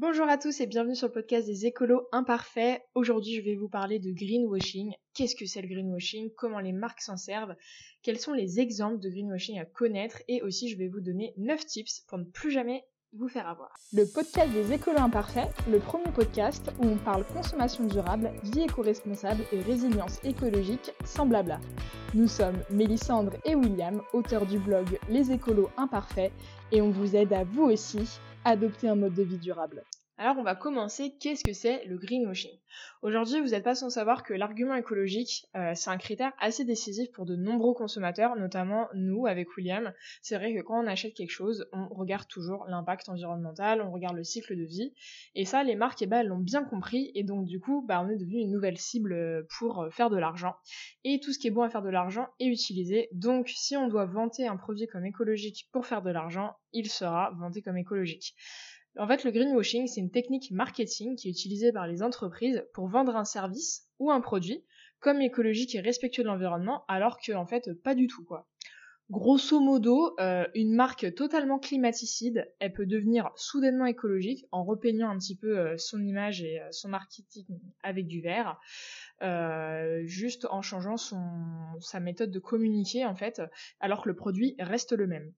Bonjour à tous et bienvenue sur le podcast des écolos imparfaits. Aujourd'hui, je vais vous parler de greenwashing. Qu'est-ce que c'est le greenwashing? Comment les marques s'en servent? Quels sont les exemples de greenwashing à connaître? Et aussi, je vais vous donner 9 tips pour ne plus jamais vous faire avoir. Le podcast des écolos imparfaits, le premier podcast où on parle consommation durable, vie éco-responsable et résilience écologique sans blabla. Nous sommes Mélissandre et William, auteurs du blog Les écolos imparfaits, et on vous aide à vous aussi adopter un mode de vie durable. Alors on va commencer, qu'est-ce que c'est le greenwashing? Aujourd'hui vous n'êtes pas sans savoir que l'argument écologique euh, c'est un critère assez décisif pour de nombreux consommateurs, notamment nous avec William. C'est vrai que quand on achète quelque chose, on regarde toujours l'impact environnemental, on regarde le cycle de vie, et ça les marques eh ben, l'ont bien compris, et donc du coup bah, on est devenu une nouvelle cible euh, pour euh, faire de l'argent. Et tout ce qui est bon à faire de l'argent est utilisé, donc si on doit vanter un produit comme écologique pour faire de l'argent, il sera vanté comme écologique. En fait, le greenwashing, c'est une technique marketing qui est utilisée par les entreprises pour vendre un service ou un produit comme écologique et respectueux de l'environnement, alors que en fait pas du tout quoi. Grosso modo, euh, une marque totalement climaticide, elle peut devenir soudainement écologique en repeignant un petit peu euh, son image et euh, son marketing avec du vert, juste en changeant son, sa méthode de communiquer en fait, alors que le produit reste le même.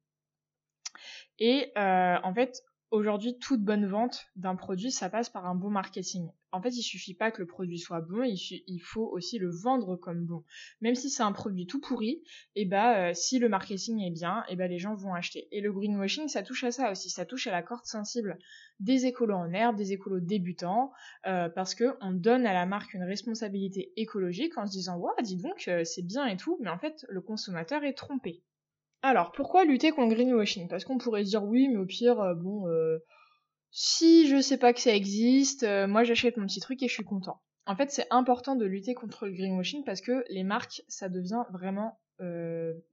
Et en fait, Aujourd'hui, toute bonne vente d'un produit, ça passe par un bon marketing. En fait, il suffit pas que le produit soit bon, il, faut aussi le vendre comme bon. Même si c'est un produit tout pourri, et eh bah euh, si le marketing est bien, et eh bah les gens vont acheter. Et le greenwashing, ça touche à ça aussi, ça touche à la corde sensible des écolos en herbe, des écolos débutants, euh, parce que on donne à la marque une responsabilité écologique en se disant ouais, dis donc, euh, c'est bien et tout, mais en fait le consommateur est trompé. Alors, pourquoi lutter contre le greenwashing? Parce qu'on pourrait dire oui, mais au pire, euh, bon, euh, si je sais pas que ça existe, euh, moi j'achète mon petit truc et je suis content. En fait, c'est important de lutter contre le greenwashing parce que les marques, ça devient vraiment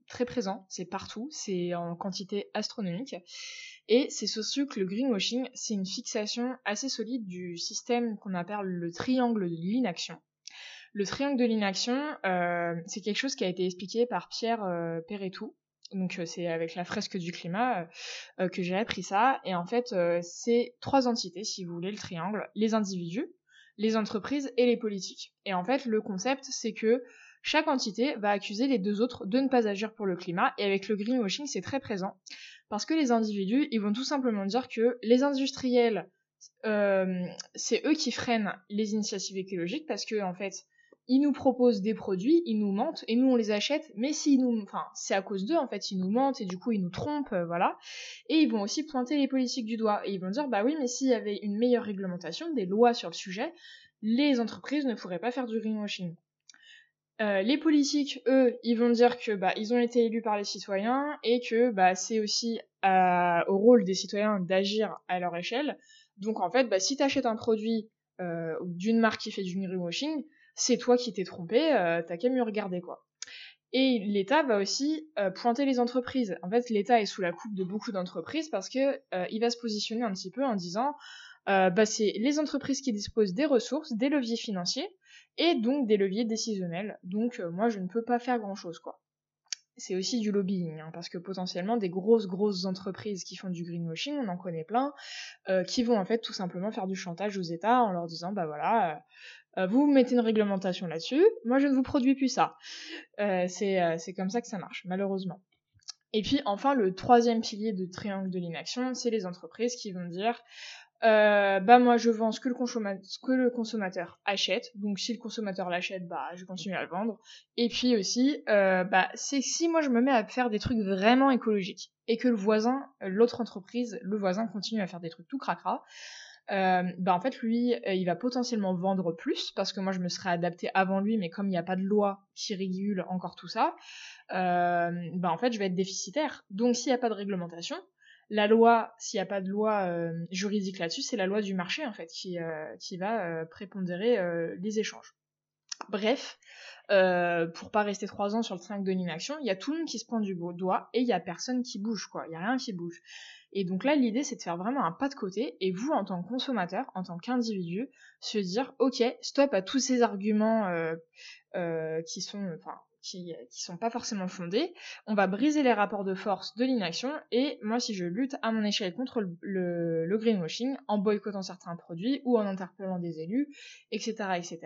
très présent, c'est partout, c'est en quantité astronomique. Et c'est surtout que le greenwashing, c'est une fixation assez solide du système qu'on appelle le triangle de l'inaction. Le triangle de l'inaction, c'est quelque chose qui a été expliqué par Pierre Perretou, donc euh, c'est avec la fresque du climat euh, euh, que j'ai appris ça. Et en fait, c'est trois entités, si vous voulez, le triangle, les individus, les entreprises et les politiques. Et en fait, le concept, c'est que chaque entité va accuser les deux autres de ne pas agir pour le climat. Et avec le greenwashing, c'est très présent. Parce que les individus, ils vont tout simplement dire que les industriels, c'est eux qui freinent les initiatives écologiques parce que en fait, ils nous proposent des produits, ils nous mentent et nous on les achète, mais si nous, enfin c'est à cause d'eux en fait, ils nous mentent et du coup ils nous trompent, euh, voilà. Et ils vont aussi pointer les politiques du doigt et ils vont dire bah oui mais s'il y avait une meilleure réglementation, des lois sur le sujet, les entreprises ne pourraient pas faire du greenwashing. Euh, les politiques, eux, ils vont dire que bah ils ont été élus par les citoyens et que bah c'est aussi euh, au rôle des citoyens d'agir à leur échelle. Donc en fait, bah si t'achètes un produit d'une marque qui fait du greenwashing, c'est toi qui t'es trompé, euh, t'as qu'à mieux regarder quoi. Et l'État va aussi euh, pointer les entreprises. En fait, l'État est sous la coupe de beaucoup d'entreprises parce que euh, il va se positionner un petit peu en disant bah, c'est les entreprises qui disposent des ressources, des leviers financiers et donc des leviers décisionnels. Donc moi je ne peux pas faire grand chose quoi c'est aussi du lobbying, hein, parce que potentiellement des grosses grosses entreprises qui font du greenwashing, on en connaît plein, qui vont en fait tout simplement faire du chantage aux États en leur disant bah voilà, euh, vous mettez une réglementation là-dessus, moi je ne vous produis plus ça. Euh, euh, c'est comme ça que ça marche, malheureusement. Et puis enfin, le troisième pilier de triangle de l'inaction, c'est les entreprises qui vont dire bah moi je vends ce que, le consommateur achète, donc si le consommateur l'achète, bah je continue à le vendre. Et puis aussi, bah c'est si moi je me mets à faire des trucs vraiment écologiques et que le voisin, l'autre entreprise, le voisin continue à faire des trucs tout cracra, euh, bah en fait lui euh, il va potentiellement vendre plus parce que moi je me serais adapté avant lui mais comme il n'y a pas de loi qui régule encore tout ça euh, bah en fait je vais être déficitaire. Donc s'il n'y a pas de réglementation la loi s'il n'y a pas de loi euh, juridique là-dessus c'est la loi du marché en fait qui, qui va prépondérer les échanges. Bref pour pas rester trois ans sur le triangle de l'inaction il y a tout le monde qui se prend du doigt et il y a personne qui bouge quoi. Il y a rien qui bouge et donc là, l'idée, c'est de faire vraiment un pas de côté et vous, en tant que consommateur, en tant qu'individu, se dire, ok, stop à tous ces arguments euh, euh, qui sont, enfin, qui, sont pas forcément fondées, on va briser les rapports de force de l'inaction, et moi si je lutte à mon échelle contre le, le, greenwashing, en boycottant certains produits ou en interpellant des élus, etc., etc.,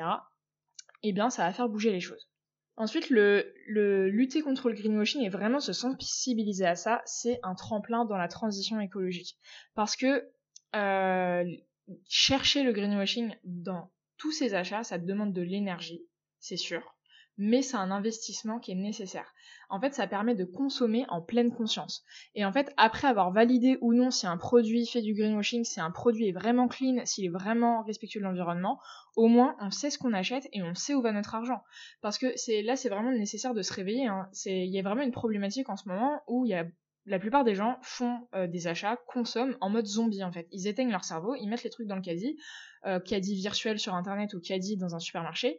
eh bien ça va faire bouger les choses. Ensuite, le, le, lutter contre le greenwashing et vraiment se sensibiliser à ça, c'est un tremplin dans la transition écologique. Parce que euh, chercher le greenwashing dans tous ces achats, ça demande de l'énergie, c'est sûr, mais c'est un investissement qui est nécessaire. En fait, ça permet de consommer en pleine conscience. Et en fait, après avoir validé ou non si un produit fait du greenwashing, si un produit est vraiment clean, s'il est vraiment respectueux de l'environnement, au moins on sait ce qu'on achète et on sait où va notre argent. Parce que là, c'est vraiment nécessaire de se réveiller. Hein. Il y a vraiment une problématique en ce moment où il y a la plupart des gens font euh, des achats, consomment en mode zombie en fait. Ils éteignent leur cerveau, ils mettent les trucs dans le caddie, euh, caddie virtuel sur internet ou caddie dans un supermarché,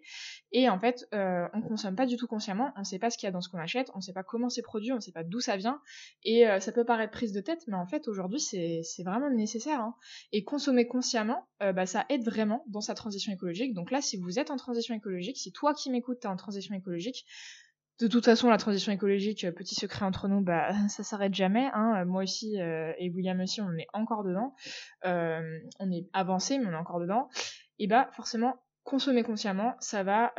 et en fait euh, on consomme pas du tout consciemment, on sait pas ce qu'il y a dans ce qu'on achète, on sait pas comment c'est produit, on sait pas d'où ça vient, et euh, ça peut paraître prise de tête, mais en fait aujourd'hui c'est vraiment nécessaire. Hein. Et consommer consciemment, bah, ça aide vraiment dans sa transition écologique. Donc là si vous êtes en transition écologique, si toi qui m'écoutes t'es en transition écologique, de toute façon, la transition écologique, euh, petit secret entre nous, bah ça s'arrête jamais. Hein. Moi aussi euh, et William aussi, on est encore dedans. Euh, on est avancé, mais on est encore dedans. Et bah forcément, consommer consciemment, ça va,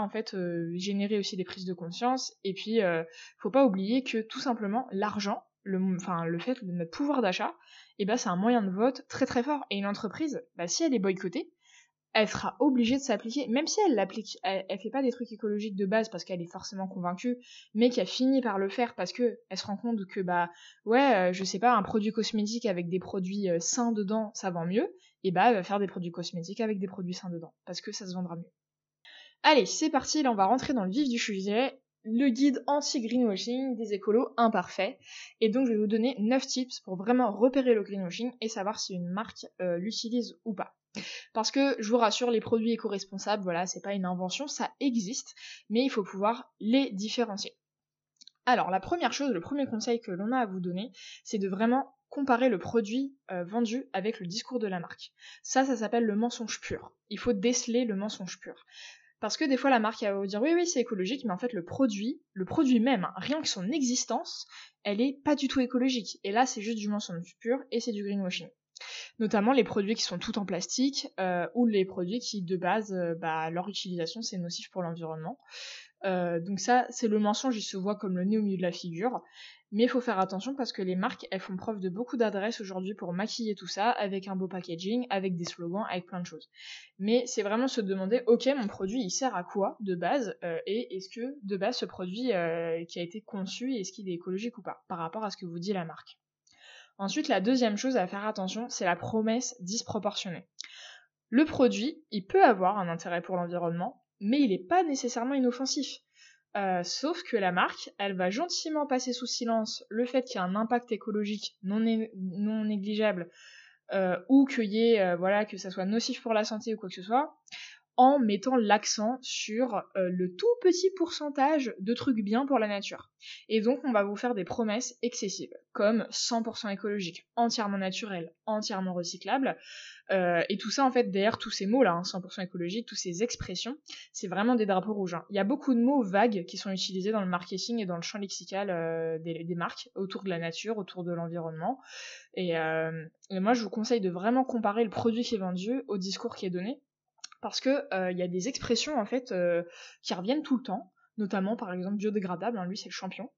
en fait générer aussi des prises de conscience. Et puis, faut pas oublier que tout simplement, l'argent, le fait de notre pouvoir d'achat, et bah c'est un moyen de vote très très fort. Et une entreprise, bah, si elle est boycottée, elle sera obligée de s'appliquer, même si elle l'applique, elle, fait pas des trucs écologiques de base parce qu'elle est forcément convaincue, mais qui a fini par le faire parce que elle se rend compte que bah ouais, euh, je sais pas, un produit cosmétique avec des produits euh, sains dedans, ça vend mieux, et bah elle va faire des produits cosmétiques avec des produits sains dedans parce que ça se vendra mieux. Allez, c'est parti, là on va rentrer dans le vif du sujet, le guide anti-greenwashing des écolos imparfaits. Et donc je vais vous donner 9 tips pour vraiment repérer le greenwashing et savoir si une marque euh, l'utilise ou pas. Parce que je vous rassure, les produits éco-responsables, voilà, c'est pas une invention, ça existe, mais il faut pouvoir les différencier. Alors la première chose, le premier conseil que l'on a à vous donner, c'est de vraiment comparer le produit euh, vendu avec le discours de la marque. Ça, ça s'appelle le mensonge pur. Il faut déceler le mensonge pur. Parce que des fois la marque va vous dire oui oui c'est écologique, mais en fait le produit, le produit même, rien que son existence, elle est pas du tout écologique. Et là c'est juste du mensonge pur et c'est du greenwashing notamment les produits qui sont tout en plastique euh, ou les produits qui de base euh, bah, leur utilisation c'est nocif pour l'environnement. Euh, donc ça c'est le mensonge, il se voit comme le nez au milieu de la figure. Mais il faut faire attention parce que les marques elles font preuve de beaucoup d'adresse aujourd'hui pour maquiller tout ça avec un beau packaging, avec des slogans, avec plein de choses. Mais c'est vraiment se demander ok mon produit il sert à quoi de base et est-ce que de base ce produit qui a été conçu est-ce qu'il est écologique ou pas par rapport à ce que vous dit la marque? Ensuite, la deuxième chose à faire attention, c'est la promesse disproportionnée. Le produit, il peut avoir un intérêt pour l'environnement, mais il n'est pas nécessairement inoffensif. Euh, sauf que la marque, elle va gentiment passer sous silence le fait qu'il y a un impact écologique non, négligeable euh, ou ait, euh, que ça soit nocif pour la santé ou quoi que ce soit, en mettant l'accent sur euh, le tout petit pourcentage de trucs bien pour la nature. Et donc on va vous faire des promesses excessives, comme 100% écologique, entièrement naturel, entièrement recyclable. Euh, et tout ça en fait derrière tous ces mots là, 100% hein, écologique, toutes ces expressions, c'est vraiment des drapeaux rouges. Hein. Il y a beaucoup de mots vagues qui sont utilisés dans le marketing et dans le champ lexical euh, des, marques autour de la nature, autour de l'environnement. Et, et moi je vous conseille de vraiment comparer le produit qui est vendu au discours qui est donné parce que il euh, y a des expressions en fait euh, qui reviennent tout le temps notamment par exemple biodégradable, hein, lui c'est le champion,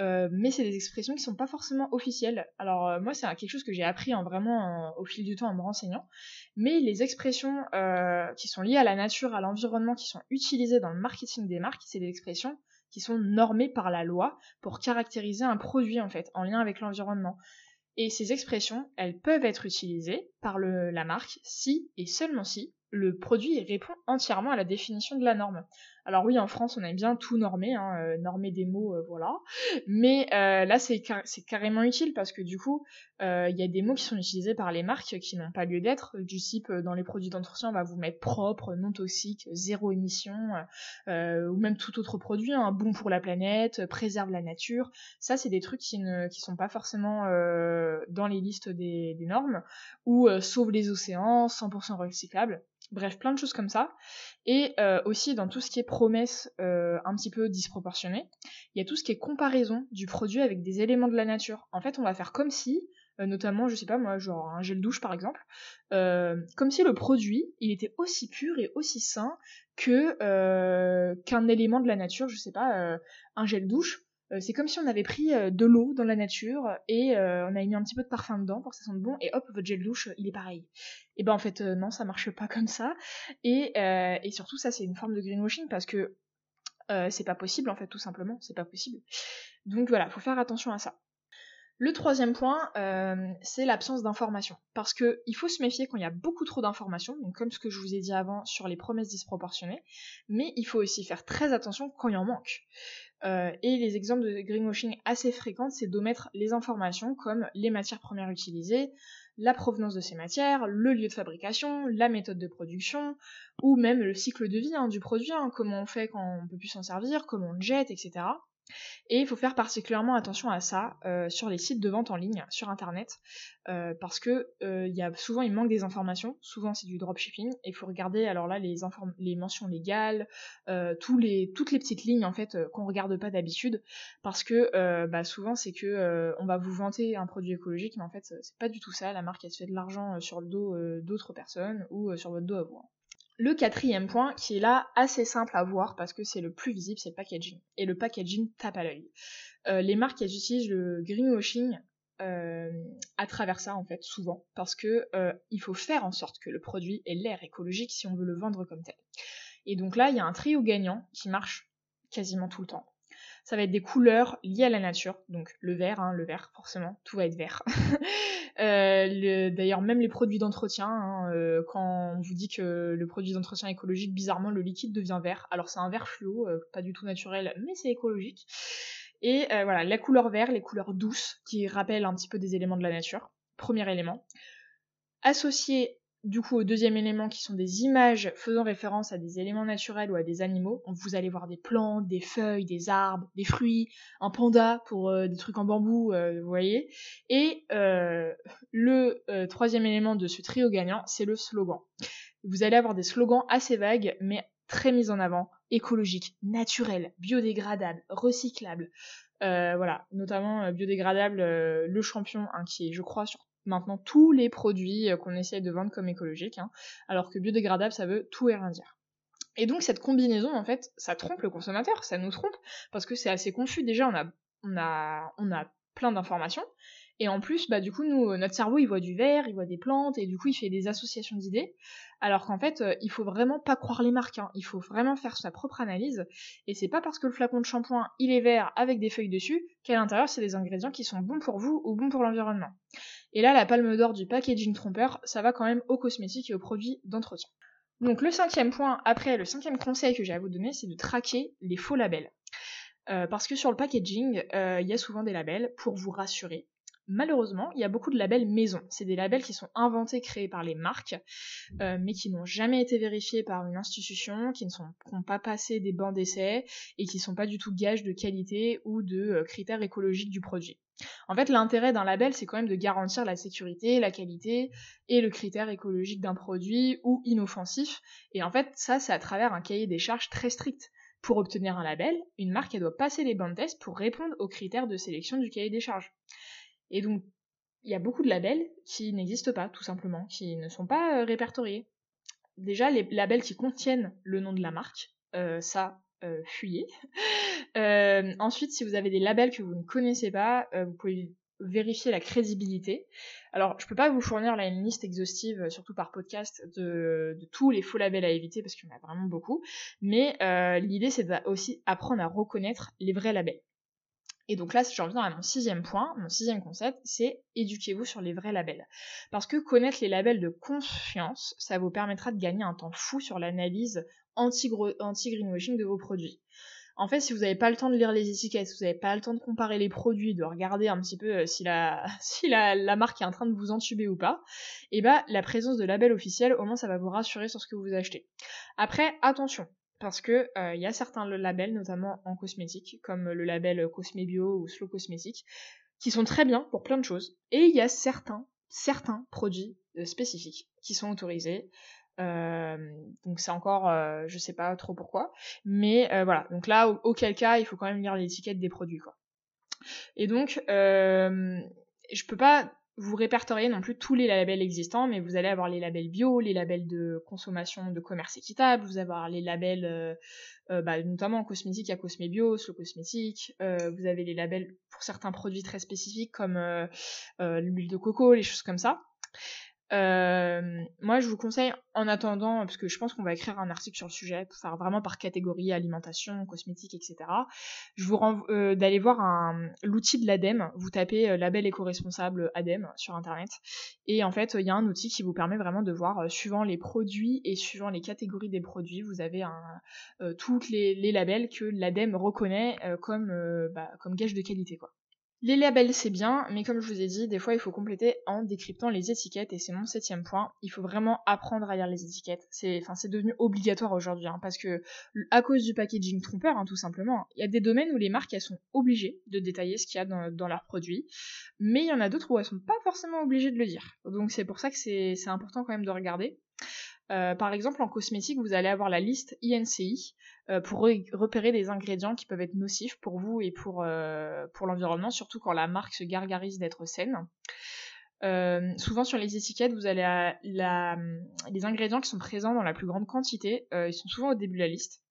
euh, mais c'est des expressions qui sont pas forcément officielles. Alors moi c'est quelque chose que j'ai appris hein, vraiment au fil du temps en me renseignant, mais les expressions qui sont liées à la nature, à l'environnement, qui sont utilisées dans le marketing des marques, c'est des expressions qui sont normées par la loi pour caractériser un produit en fait en lien avec l'environnement. Et ces expressions, elles peuvent être utilisées par la marque si et seulement si le produit répond entièrement à la définition de la norme. Alors oui, en France, on aime bien tout normer, hein, euh, normer des mots, euh, voilà. Mais euh, là, c'est carrément utile parce que du coup, il y a des mots qui sont utilisés par les marques qui n'ont pas lieu d'être. Du type, dans les produits d'entretien, on va vous mettre propre, non toxique, zéro émission, ou même tout autre produit, hein, bon pour la planète, préserve la nature. Ça, c'est des trucs qui ne sont pas forcément dans les listes des, des normes, ou sauve les océans, 100% recyclable Bref, plein de choses comme ça. Et euh, aussi dans tout ce qui est promesse euh, un petit peu disproportionnée, il y a tout ce qui est comparaison du produit avec des éléments de la nature. En fait, on va faire comme si, euh, notamment, je sais pas moi, genre un gel douche par exemple, comme si le produit, il était aussi pur et aussi sain que qu'un élément de la nature, je sais pas, un gel douche. Euh, c'est comme si on avait pris euh, de l'eau dans la nature et euh, on avait mis un petit peu de parfum dedans pour que ça sente bon et hop votre gel douche il est pareil. Et ben en fait non ça marche pas comme ça et, et surtout ça c'est une forme de greenwashing parce que c'est pas possible en fait tout simplement c'est pas possible. Donc voilà faut faire attention à ça. Le troisième point, c'est l'absence d'information. Parce qu'il faut se méfier quand il y a beaucoup trop d'informations, comme ce que je vous ai dit avant sur les promesses disproportionnées, mais il faut aussi faire très attention quand il en manque. Euh, et les exemples de greenwashing assez fréquents, c'est d'omettre les informations comme les matières premières utilisées, la provenance de ces matières, le lieu de fabrication, la méthode de production, ou même le cycle de vie hein, du produit, hein, comment on fait quand on peut plus s'en servir, comment on le jette, etc. Et il faut faire particulièrement attention à ça euh, sur les sites de vente en ligne, sur internet, euh, parce que euh, y a, souvent il manque des informations, souvent c'est du dropshipping, et il faut regarder alors là les, les mentions légales, les, toutes les petites lignes en fait qu'on regarde pas d'habitude, parce que bah, souvent c'est que on va vous vanter un produit écologique, mais en fait c'est pas du tout ça, la marque elle se fait de l'argent sur le dos d'autres personnes ou sur votre dos à vous. Hein. Le quatrième point, qui est là assez simple à voir parce que c'est le plus visible, c'est le packaging. Et le packaging tape à l'œil. Euh, les marques, utilisent le greenwashing euh, à travers ça, en fait, souvent. Parce que euh, il faut faire en sorte que le produit ait l'air écologique si on veut le vendre comme tel. Et donc là, il y a un trio gagnant qui marche quasiment tout le temps ça va être des couleurs liées à la nature, donc le vert, hein, le vert forcément, tout va être vert. euh, D'ailleurs même les produits d'entretien, hein, euh, quand on vous dit que le produit d'entretien écologique, bizarrement le liquide devient vert, alors c'est un vert fluo, euh, pas du tout naturel, mais c'est écologique. Et voilà, la couleur vert, les couleurs douces, qui rappellent un petit peu des éléments de la nature, premier élément. Associé du coup au deuxième élément qui sont des images faisant référence à des éléments naturels ou à des animaux. vous allez voir des plantes, des feuilles, des arbres, des fruits, un panda pour euh, des trucs en bambou, euh, vous voyez. Et euh, le troisième élément de ce trio gagnant, c'est le slogan. Vous allez avoir des slogans assez vagues mais très mis en avant, écologique, naturel, biodégradable, recyclable. voilà, notamment biodégradable, le champion, hein, qui est, je crois, sur maintenant tous les produits euh, qu'on essaye de vendre comme écologiques, hein, alors que biodégradable, ça veut tout et rien dire. Et donc cette combinaison, en fait, ça trompe le consommateur, ça nous trompe, parce que c'est assez confus. Déjà, on a, on a, on a plein d'informations, et en plus, bah du coup, nous, notre cerveau, il voit du vert, il voit des plantes, et du coup, il fait des associations d'idées. Alors qu'en fait, euh, il faut vraiment pas croire les marques. Hein. Il faut vraiment faire sa propre analyse. Et c'est pas parce que le flacon de shampoing, il est vert avec des feuilles dessus, qu'à l'intérieur, c'est des ingrédients qui sont bons pour vous ou bons pour l'environnement. Et là, la palme d'or du packaging trompeur, ça va quand même aux cosmétiques et aux produits d'entretien. Donc le cinquième point, après le cinquième conseil que j'ai à vous donner, c'est de traquer les faux labels. Euh, parce que sur le packaging, euh, il y a souvent des labels pour vous rassurer, Malheureusement, il y a beaucoup de labels maison. C'est des labels qui sont inventés, créés par les marques, euh, mais qui n'ont jamais été vérifiés par une institution, qui ne sont pas passé des bancs d'essai et qui ne sont pas du tout gages de qualité ou de euh, critères écologiques du produit. En fait, l'intérêt d'un label, c'est quand même de garantir la sécurité, la qualité et le critère écologique d'un produit ou inoffensif. Et en fait, ça, c'est à travers un cahier des charges très strict. Pour obtenir un label, une marque doit passer les bancs de test pour répondre aux critères de sélection du cahier des charges. Et donc, il y a beaucoup de labels qui n'existent pas, tout simplement, qui ne sont pas euh, répertoriés. Déjà, les labels qui contiennent le nom de la marque, euh, ça, euh, fuyez. ensuite, si vous avez des labels que vous ne connaissez pas, vous pouvez vérifier la crédibilité. Alors, je peux pas vous fournir une liste exhaustive, surtout par podcast, de, de tous les faux labels à éviter parce qu'il y en a vraiment beaucoup. Mais l'idée, c'est aussi apprendre à reconnaître les vrais labels. Et donc là, j'en viens à mon sixième point, mon sixième concept, c'est éduquez-vous sur les vrais labels. Parce que connaître les labels de confiance, ça vous permettra de gagner un temps fou sur l'analyse anti-greenwashing de vos produits. En fait, si vous n'avez pas le temps de lire les étiquettes, si vous n'avez pas le temps de comparer les produits, de regarder un petit peu euh, si la, marque est en train de vous entuber ou pas, eh ben, la présence de labels officiels, au moins ça va vous rassurer sur ce que vous achetez. Après, attention, parce que il euh, y a certains labels, notamment en cosmétique, comme le label Cosmebio ou Slow Cosmétique, qui sont très bien pour plein de choses. Et il y a certains, certains produits spécifiques qui sont autorisés. donc c'est encore, je sais pas trop pourquoi, mais voilà. Donc là, auquel cas, il faut quand même lire l'étiquette des produits, quoi. Et donc, je peux pas vous répertoriez non plus tous les labels existants, mais vous allez avoir les labels bio, les labels de consommation de commerce équitable, vous allez avoir les labels, euh, euh, bah, notamment en cosmétique, a Cosmebio, Slow Cosmétique, euh, vous avez les labels pour certains produits très spécifiques comme l'huile de coco, les choses comme ça. Euh, moi, je vous conseille, en attendant, parce que je pense qu'on va écrire un article sur le sujet, faire vraiment par catégorie, alimentation, cosmétique, etc. Je vous renvoie euh, d'aller voir l'outil de l'ADEME. Vous tapez euh, label éco-responsable ADEME sur Internet. Et en fait, il y a un outil qui vous permet vraiment de voir, suivant les produits et suivant les catégories des produits, vous avez un, tous les, labels que l'ADEME reconnaît comme, bah, comme gage de qualité, quoi. Les labels c'est bien, mais comme je vous ai dit, des fois il faut compléter en décryptant les étiquettes et c'est mon septième point. Il faut vraiment apprendre à lire les étiquettes. C'est, enfin, devenu obligatoire aujourd'hui, hein, parce que à cause du packaging trompeur, hein, tout simplement, il y a des domaines où les marques sont obligées de détailler ce qu'il y a dans, dans leurs produits, mais il y en a d'autres où elles sont pas forcément obligées de le dire. Donc c'est pour ça que c'est important quand même de regarder. Euh, par exemple, en cosmétique, vous allez avoir la liste INCI euh, pour repérer des ingrédients qui peuvent être nocifs pour vous et pour, euh, l'environnement, surtout quand la marque se gargarise d'être saine. souvent sur les étiquettes, vous allez à les ingrédients qui sont présents dans la plus grande quantité, ils sont souvent au début de la liste.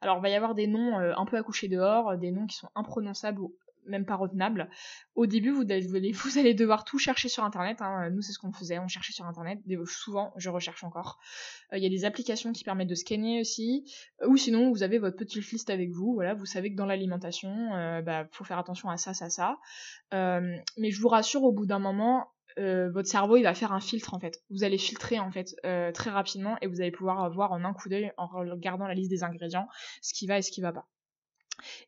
Alors il va y avoir des noms un peu à coucher dehors, des noms qui sont imprononçables ou même pas retenable. Au début, vous, allez, vous allez devoir tout chercher sur Internet. Hein. Nous, c'est ce qu'on faisait, on cherchait sur Internet. Souvent, je recherche encore. Euh, il y a des applications qui permettent de scanner aussi. Ou sinon, vous avez votre petite liste avec vous. Voilà, vous savez que dans l'alimentation, il euh, bah, faut faire attention à ça, ça, ça. Euh, mais je vous rassure, au bout d'un moment, votre cerveau il va faire un filtre en fait. Vous allez filtrer en fait très rapidement et vous allez pouvoir voir en un coup d'œil en regardant la liste des ingrédients ce qui va et ce qui va pas.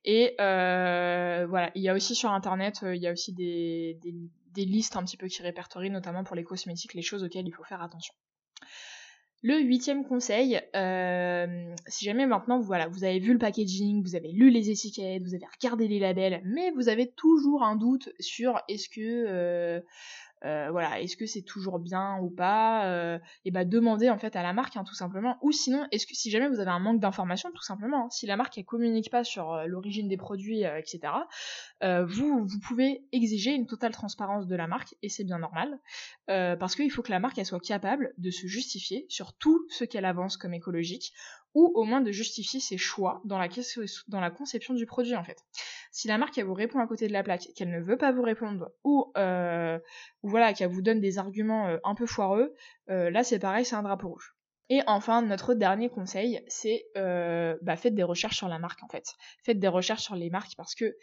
Et euh, voilà, il y a aussi sur internet, euh, il y a aussi des, des, listes un petit peu qui répertorient, notamment pour les cosmétiques, les choses auxquelles il faut faire attention. Le huitième conseil, euh, si jamais maintenant voilà, vous avez vu le packaging, vous avez lu les étiquettes, vous avez regardé les labels, mais vous avez toujours un doute sur est-ce que voilà, est-ce que c'est toujours bien ou pas euh, Et bah demandez en fait à la marque hein, tout simplement. Ou sinon, est-ce que si jamais vous avez un manque d'informations, tout simplement, hein, si la marque elle communique pas sur euh, l'origine des produits, etc. vous vous pouvez exiger une totale transparence de la marque et c'est bien normal parce qu'il faut que la marque soit capable de se justifier sur tout ce qu'elle avance comme écologique ou au moins de justifier ses choix dans la, conception du produit en fait. Si la marque elle vous répond à côté de la plaque, qu'elle ne veut pas vous répondre, ou, euh, voilà, qu'elle vous donne des arguments euh, un peu foireux, euh, là c'est pareil, c'est un drapeau rouge. Et enfin, notre dernier conseil, c'est euh, bah, faites des recherches sur la marque en fait. Faites des recherches sur les marques parce que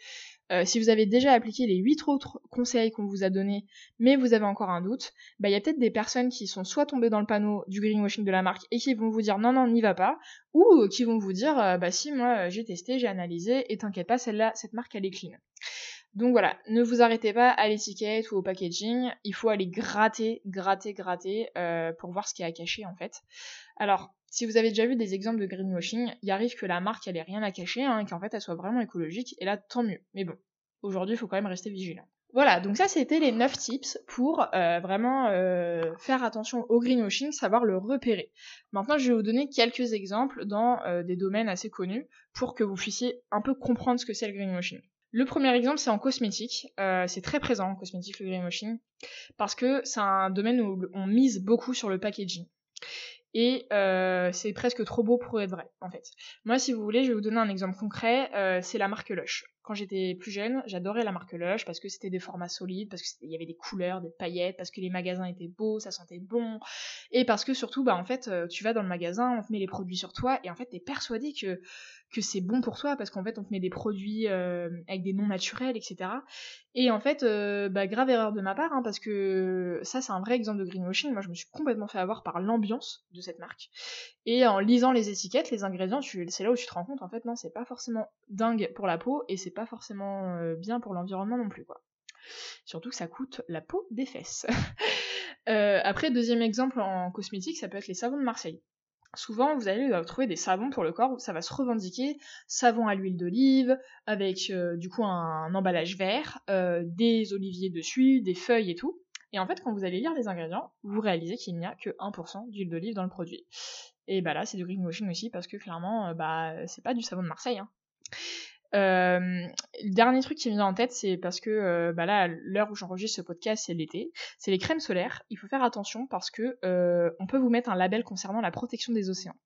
euh, si vous avez déjà appliqué les 8 autres conseils qu'on vous a donnés, mais vous avez encore un doute, bah, il y a peut-être des personnes qui sont soit tombées dans le panneau du greenwashing de la marque et qui vont vous dire non, non, n'y va pas, ou qui vont vous dire euh, bah si, moi j'ai testé, j'ai analysé, et t'inquiète pas, celle-là, cette marque elle est clean. Donc voilà, ne vous arrêtez pas à l'étiquette ou au packaging, il faut aller gratter, gratter, gratter euh, pour voir ce qui est à cacher en fait. Alors, si vous avez déjà vu des exemples de greenwashing, il arrive que la marque elle ait rien à cacher, hein, qu'en fait elle soit vraiment écologique, et là tant mieux. Mais bon, aujourd'hui il faut quand même rester vigilant. Voilà, donc ça c'était les 9 tips pour euh, vraiment euh, faire attention au greenwashing, savoir le repérer. Maintenant je vais vous donner quelques exemples dans des domaines assez connus pour que vous puissiez un peu comprendre ce que c'est le greenwashing. Le premier exemple, c'est en cosmétique. Euh, c'est très présent en cosmétique, le greenwashing, parce que c'est un domaine où on mise beaucoup sur le packaging. Et euh, c'est presque trop beau pour être vrai, en fait. Moi, si vous voulez, je vais vous donner un exemple concret. Euh, c'est la marque Lush. Quand j'étais plus jeune, j'adorais la marque Lush parce que c'était des formats solides, parce qu'il y avait des couleurs, des paillettes, parce que les magasins étaient beaux, ça sentait bon, et parce que surtout, bah en fait, tu vas dans le magasin, on te met les produits sur toi, et en fait, t'es persuadé que que c'est bon pour toi parce qu'en fait on te met des produits euh, avec des noms naturels etc et en fait euh, bah, grave erreur de ma part hein, parce que ça c'est un vrai exemple de greenwashing. Moi je me suis complètement fait avoir par l'ambiance de cette marque et en lisant les étiquettes les ingrédients c'est là où tu te rends compte en fait non c'est pas forcément dingue pour la peau et c'est pas forcément euh, bien pour l'environnement non plus quoi surtout que ça coûte la peau des fesses après deuxième exemple en cosmétique ça peut être les savons de Marseille Souvent, vous allez euh, trouver des savons pour le corps, ça va se revendiquer savon à l'huile d'olive, avec euh, du coup un, emballage vert, euh, des oliviers dessus, des feuilles et tout. Et en fait, quand vous allez lire les ingrédients, vous réalisez qu'il n'y a que 1% d'huile d'olive dans le produit. Et bah là, c'est du greenwashing aussi parce que clairement, euh, bah c'est pas du savon de Marseille. Hein. Euh, le dernier truc qui me vient en tête, c'est parce que euh, bah là, l'heure où j'enregistre ce podcast, c'est l'été. C'est les crèmes solaires. Il faut faire attention parce que on peut vous mettre un label concernant la protection des océans.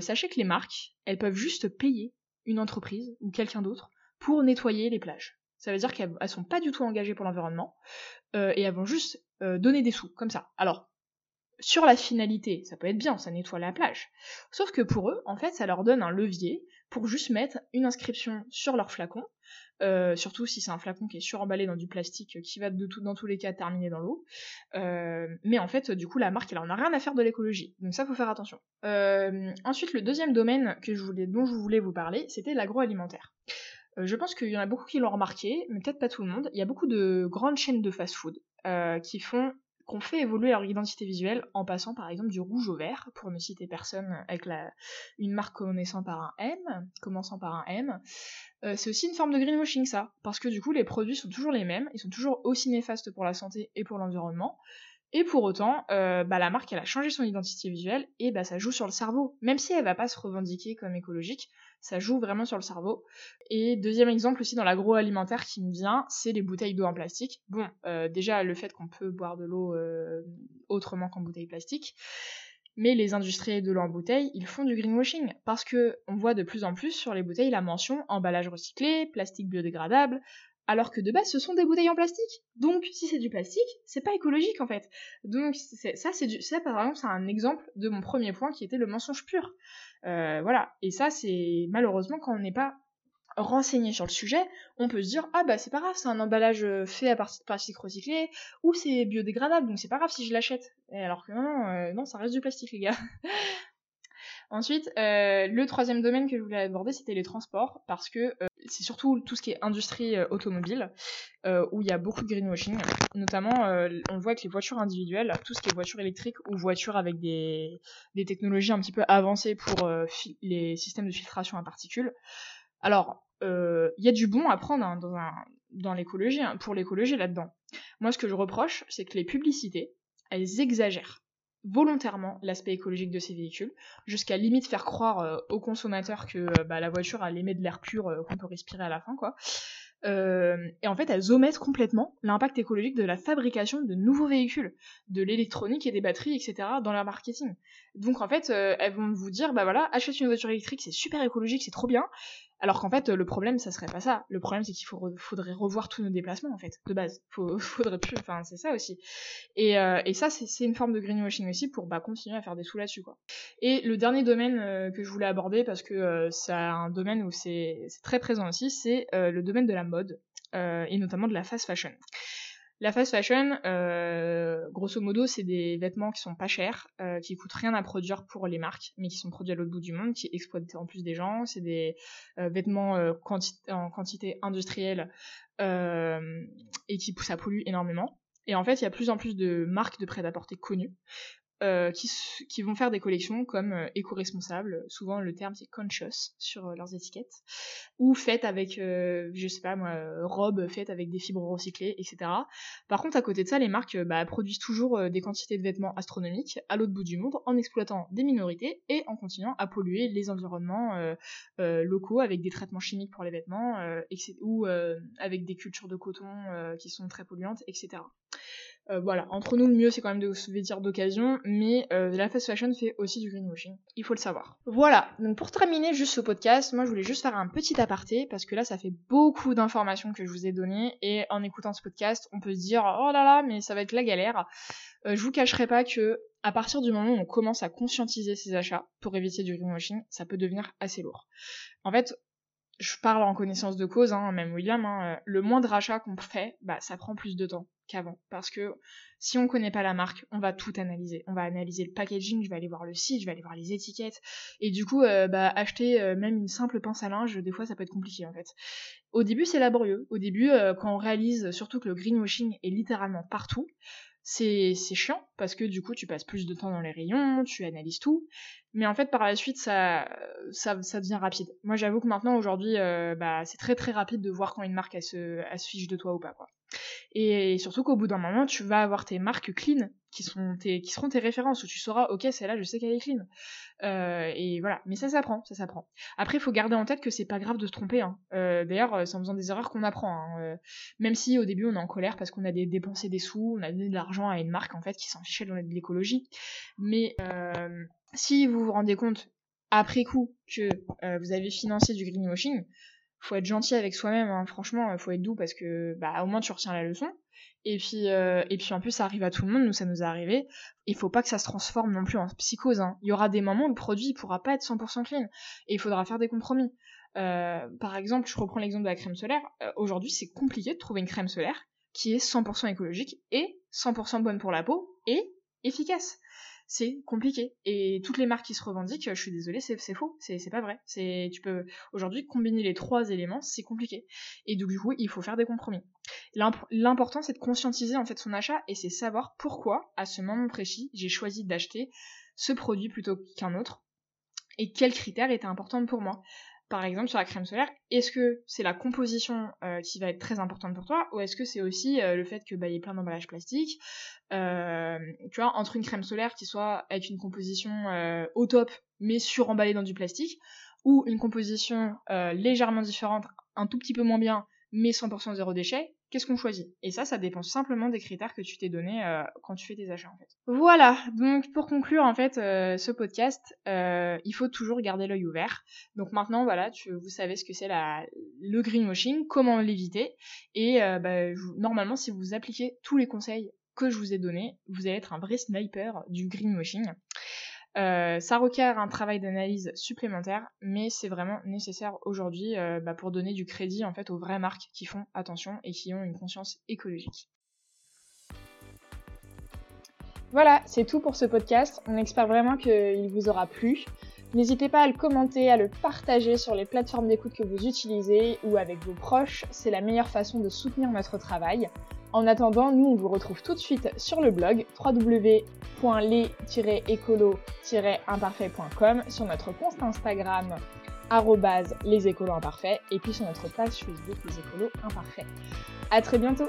sachez que les marques, elles peuvent juste payer une entreprise ou quelqu'un d'autre pour nettoyer les plages. Ça veut dire qu'elles sont pas du tout engagées pour l'environnement et elles vont juste donner des sous comme ça. Alors sur la finalité, ça peut être bien, ça nettoie la plage. Sauf que pour eux, en fait, ça leur donne un levier pour juste mettre une inscription sur leur flacon, euh, surtout si c'est un flacon qui est suremballé dans du plastique qui va dans tous les cas terminer dans l'eau. Euh, mais en fait, du coup, la marque, elle en a rien à faire de l'écologie. Donc ça, faut faire attention. Euh, ensuite, le deuxième domaine dont je voulais vous parler, c'était l'agroalimentaire. je pense qu'il y en a beaucoup qui l'ont remarqué, mais peut-être pas tout le monde. Il y a beaucoup de grandes chaînes de fast-food qui font qu'on fait évoluer leur identité visuelle en passant par exemple du rouge au vert, pour ne citer personne avec la, une marque commençant par un M, commençant par un M. Euh, c'est aussi une forme de greenwashing ça, parce que du coup les produits sont toujours les mêmes, ils sont toujours aussi néfastes pour la santé et pour l'environnement, et pour autant, euh, bah, la marque elle a changé son identité visuelle et bah, ça joue sur le cerveau. Même si elle va pas se revendiquer comme écologique, ça joue vraiment sur le cerveau. Et deuxième exemple aussi dans l'agroalimentaire qui me vient, c'est les bouteilles d'eau en plastique. Bon, euh, déjà le fait qu'on peut boire de l'eau euh, autrement qu'en bouteille plastique. Mais les industriels de l'eau en bouteille, ils font du greenwashing parce que on voit de plus en plus sur les bouteilles la mention emballage recyclé, plastique biodégradable, alors que de base ce sont des bouteilles en plastique. Donc si c'est du plastique, c'est pas écologique en fait. Donc ça c'est du ça par exemple c'est un exemple de mon premier point qui était le mensonge pur. Euh, voilà et ça c'est malheureusement quand on n'est pas renseigné sur le sujet, on peut se dire ah bah c'est pas grave, c'est un emballage euh, fait à partir de plastique recyclé ou c'est biodégradable donc c'est pas grave si je l'achète. Alors que non euh, non ça reste du plastique les gars. Ensuite, euh, le troisième domaine que je voulais aborder, c'était les transports, parce que euh, c'est surtout tout ce qui est industrie euh, automobile, où il y a beaucoup de greenwashing. Notamment, on voit que les voitures individuelles, tout ce qui est voitures électriques ou voitures avec des, technologies un petit peu avancées pour les systèmes de filtration à particules. Alors, il y a du bon à prendre hein, dans, l'écologie, hein, pour l'écologie là-dedans. Moi, ce que je reproche, c'est que les publicités, elles exagèrent volontairement l'aspect écologique de ces véhicules, jusqu'à limite faire croire euh, aux consommateurs que euh, bah, la voiture elle émet de l'air pur euh, qu'on peut respirer à la fin quoi. et en fait, elles omettent complètement l'impact écologique de la fabrication de nouveaux véhicules, de l'électronique et des batteries, etc. dans leur marketing. Donc en fait, elles vont vous dire, bah voilà, achète une voiture électrique, c'est super écologique, c'est trop bien. Alors qu'en fait, le problème, ça serait pas ça. Le problème, c'est qu'il faudrait revoir tous nos déplacements, en fait, de base. Faudrait plus, enfin, c'est ça aussi. Et, euh, ça, c'est une forme de greenwashing aussi pour bah, continuer à faire des sous là-dessus, quoi. Et le dernier domaine euh, que je voulais aborder, parce que euh, c'est un domaine où c'est très présent aussi, c'est le domaine de la mode, et notamment de la fast fashion. La fast fashion, euh, grosso modo, c'est des vêtements qui sont pas chers, euh, qui coûtent rien à produire pour les marques, mais qui sont produits à l'autre bout du monde, qui exploitent en plus des gens. C'est des euh, vêtements en quantité industrielle et qui ça pollue énormément. Et en fait, il y a plus en plus de marques de prêt-à-porter connues euh, qui, vont faire des collections comme euh, éco-responsables, souvent le terme c'est conscious sur euh, leurs étiquettes, ou faites avec, je sais pas moi, robes faites avec des fibres recyclées, etc. Par contre, à côté de ça, les marques bah, produisent toujours des quantités de vêtements astronomiques à l'autre bout du monde en exploitant des minorités et en continuant à polluer les environnements locaux avec des traitements chimiques pour les vêtements ou avec des cultures de coton qui sont très polluantes, etc. Euh, voilà, entre nous, le mieux c'est quand même de se vêtir d'occasion, mais euh, la fast fashion fait aussi du greenwashing. Il faut le savoir. Voilà, donc pour terminer juste ce podcast, moi je voulais juste faire un petit aparté, parce que là ça fait beaucoup d'informations que je vous ai données, et en écoutant ce podcast, on peut se dire oh là là, mais ça va être la galère. Euh, je vous cacherai pas que à partir du moment où on commence à conscientiser ses achats pour éviter du greenwashing, ça peut devenir assez lourd. En fait, je parle en connaissance de cause, hein, même William, hein, le moindre achat qu'on fait, bah, ça prend plus de temps qu'avant. Parce que si on connaît pas la marque, on va tout analyser. On va analyser le packaging, je vais aller voir le site, je vais aller voir les étiquettes. Et du coup, euh, bah, acheter euh, même une simple pince à linge, des fois, ça peut être compliqué en fait. Au début, c'est laborieux. Au début, euh, quand on réalise surtout que le greenwashing est littéralement partout, c'est chiant parce que du coup tu passes plus de temps dans les rayons, tu analyses tout, Mais en fait, par la suite, ça, ça, ça devient rapide. Moi, j'avoue que maintenant, aujourd'hui, euh, bah, c'est très très rapide de voir quand une marque elle se, elle se fiche de toi ou pas, quoi. Et surtout qu'au bout d'un moment, tu vas avoir tes marques clean qui, sont tes, qui seront tes références où tu sauras, ok, celle-là, je sais qu'elle est clean. Euh, et voilà. Mais ça s'apprend, ça s'apprend. Après, il faut garder en tête que c'est pas grave de se tromper. Hein. Euh, D'ailleurs, c'est en faisant des erreurs qu'on apprend. Hein. Euh, même si au début, on est en colère parce qu'on a dépensé des sous, on a donné de l'argent à une marque en fait qui s'en fichait de l'écologie. Mais euh, si vous vous rendez compte après coup que euh, vous avez financé du greenwashing, faut être gentil avec soi-même, hein. franchement, faut être doux parce que bah au moins tu retiens la leçon. Et puis euh, et puis en plus ça arrive à tout le monde, nous ça nous est arrivé. Il faut pas que ça se transforme non plus en psychose. Hein. Il y aura des moments où le produit il pourra pas être 100% clean et il faudra faire des compromis. Euh, par exemple, je reprends l'exemple de la crème solaire. Euh, aujourd'hui, c'est compliqué de trouver une crème solaire qui est 100% écologique et 100% bonne pour la peau et efficace c'est compliqué. Et toutes les marques qui se revendiquent, je suis désolée, c'est faux, c'est pas vrai. C'est tu peux aujourd'hui combiner les trois éléments, c'est compliqué. Et donc du coup, il faut faire des compromis. L'important c'est de conscientiser en fait son achat et c'est savoir pourquoi à ce moment précis j'ai choisi d'acheter ce produit plutôt qu'un autre et quels critères étaient importants pour moi par exemple sur la crème solaire, est-ce que c'est la composition euh, qui va être très importante pour toi ou est-ce que c'est aussi euh, le fait que bah, y ait plein d'emballages plastiques euh, tu vois entre une crème solaire qui soit avec une composition au top mais suremballée dans du plastique ou une composition légèrement différente un tout petit peu moins bien mais 100% zéro déchet qu'est-ce qu'on choisit? Et ça, ça dépend simplement des critères que tu t'es donné euh, quand tu fais tes achats en fait. Voilà, donc pour conclure en fait euh, ce podcast, euh, il faut toujours garder l'œil ouvert. Donc maintenant voilà, vous savez ce que c'est le greenwashing, comment l'éviter, et bah, normalement si vous appliquez tous les conseils que je vous ai donnés, vous allez être un vrai sniper du greenwashing. Euh, ça requiert un travail d'analyse supplémentaire, mais c'est vraiment nécessaire aujourd'hui euh, bah, pour donner du crédit en fait aux vraies marques qui font attention et qui ont une conscience écologique. Voilà, c'est tout pour ce podcast. On espère vraiment qu'il vous aura plu. N'hésitez pas à le commenter, à le partager sur les plateformes d'écoute que vous utilisez ou avec vos proches. C'est la meilleure façon de soutenir notre travail. En attendant, nous on vous retrouve tout de suite sur le blog www.les-écolo-imparfait.com, sur notre compte Instagram les écolos imparfaits et puis sur notre page Facebook les écolos imparfaits. À très bientôt